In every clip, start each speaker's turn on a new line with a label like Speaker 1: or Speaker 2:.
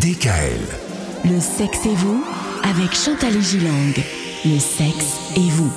Speaker 1: DKL.
Speaker 2: Le sexe et vous avec Chantal Gilang. Le sexe et vous.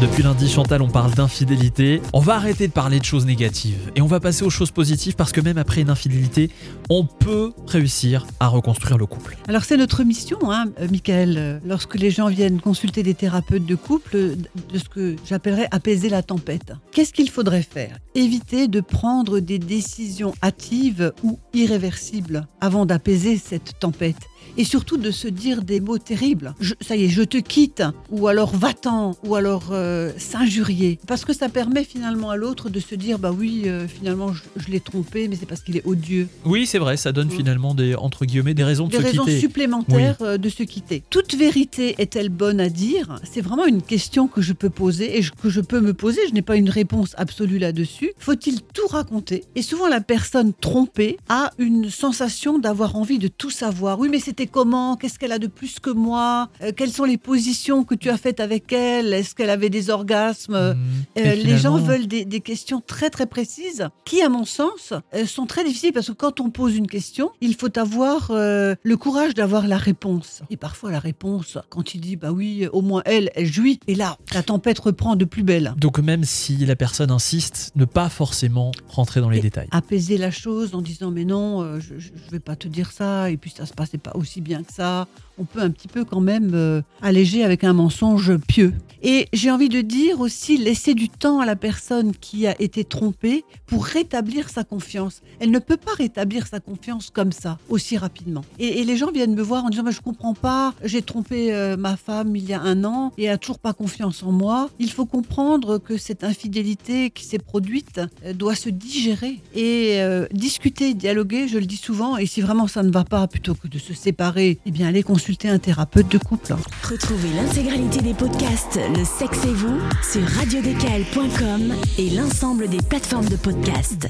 Speaker 3: Depuis lundi, Chantal, on parle d'infidélité. On va arrêter de parler de choses négatives et on va passer aux choses positives parce que même après une infidélité, on peut réussir à reconstruire le couple.
Speaker 4: Alors c'est notre mission, hein, Michael, lorsque les gens viennent consulter des thérapeutes de couple, de ce que j'appellerais apaiser la tempête. Qu'est-ce qu'il faudrait faire? Éviter de prendre des décisions hâtives ou irréversibles avant d'apaiser cette tempête. Et surtout de se dire des mots terribles. Ça y est, je te quitte, ou alors va-t'en, ou alors euh, s'injurier. Parce que ça permet finalement à l'autre de se dire, bah oui, euh, finalement je, je l'ai trompé, mais c'est parce qu'il est odieux.
Speaker 3: Oui, c'est vrai, ça donne
Speaker 4: Mm.
Speaker 3: finalement des entre guillemets des raisons de
Speaker 4: des
Speaker 3: se
Speaker 4: raisons
Speaker 3: quitter.
Speaker 4: supplémentaires euh, de se quitter. Toute vérité est-elle bonne à dire? C'est vraiment une question que je peux poser et que je peux me poser. Je n'ai pas une réponse absolue là-dessus. Faut-il tout raconter? Et souvent, la personne trompée a une sensation d'avoir envie de tout savoir. Oui, mais c'était comment? Qu'est-ce qu'elle a de plus que moi? Euh, Quelles sont les positions que tu as faites avec elle? Est-ce qu'elle avait des orgasmes
Speaker 3: Mm.
Speaker 4: euh, les gens veulent des, des questions très très précises qui, à mon sens, euh, sont très difficiles parce que quand on pose une question, il faut avoir euh, le courage d'avoir la réponse. Et parfois, la réponse, quand il dit bah oui, au moins elle, elle jouit, et là, la tempête reprend de plus belle.
Speaker 3: Donc même si la personne insiste, ne pas forcément rentrer dans les
Speaker 4: Et-
Speaker 3: détails.
Speaker 4: Apaiser la chose en disant mais non, je, vais pas te dire ça, et puis ça se passait pas aussi bien que ça. On peut un petit peu quand même alléger avec un mensonge pieux. Et j'ai envie de dire aussi laisser du temps à la personne qui a été trompée pour rétablir sa confiance. Elle ne peut pas rétablir sa confiance comme ça, aussi rapidement. Et, les gens viennent me voir en disant, je comprends pas, j'ai trompé euh, ma femme il y a un an et elle a toujours pas confiance en moi. Il faut comprendre que cette infidélité qui s'est produite euh, doit se digérer et euh, discuter, dialoguer, je le dis souvent, et si vraiment ça ne va pas, plutôt que de se séparer, eh bien allez consulter un thérapeute de couple.
Speaker 2: Retrouvez l'intégralité des podcasts Le sexe et vous sur radiodécal.com et l'ensemble des plateformes de podcasts.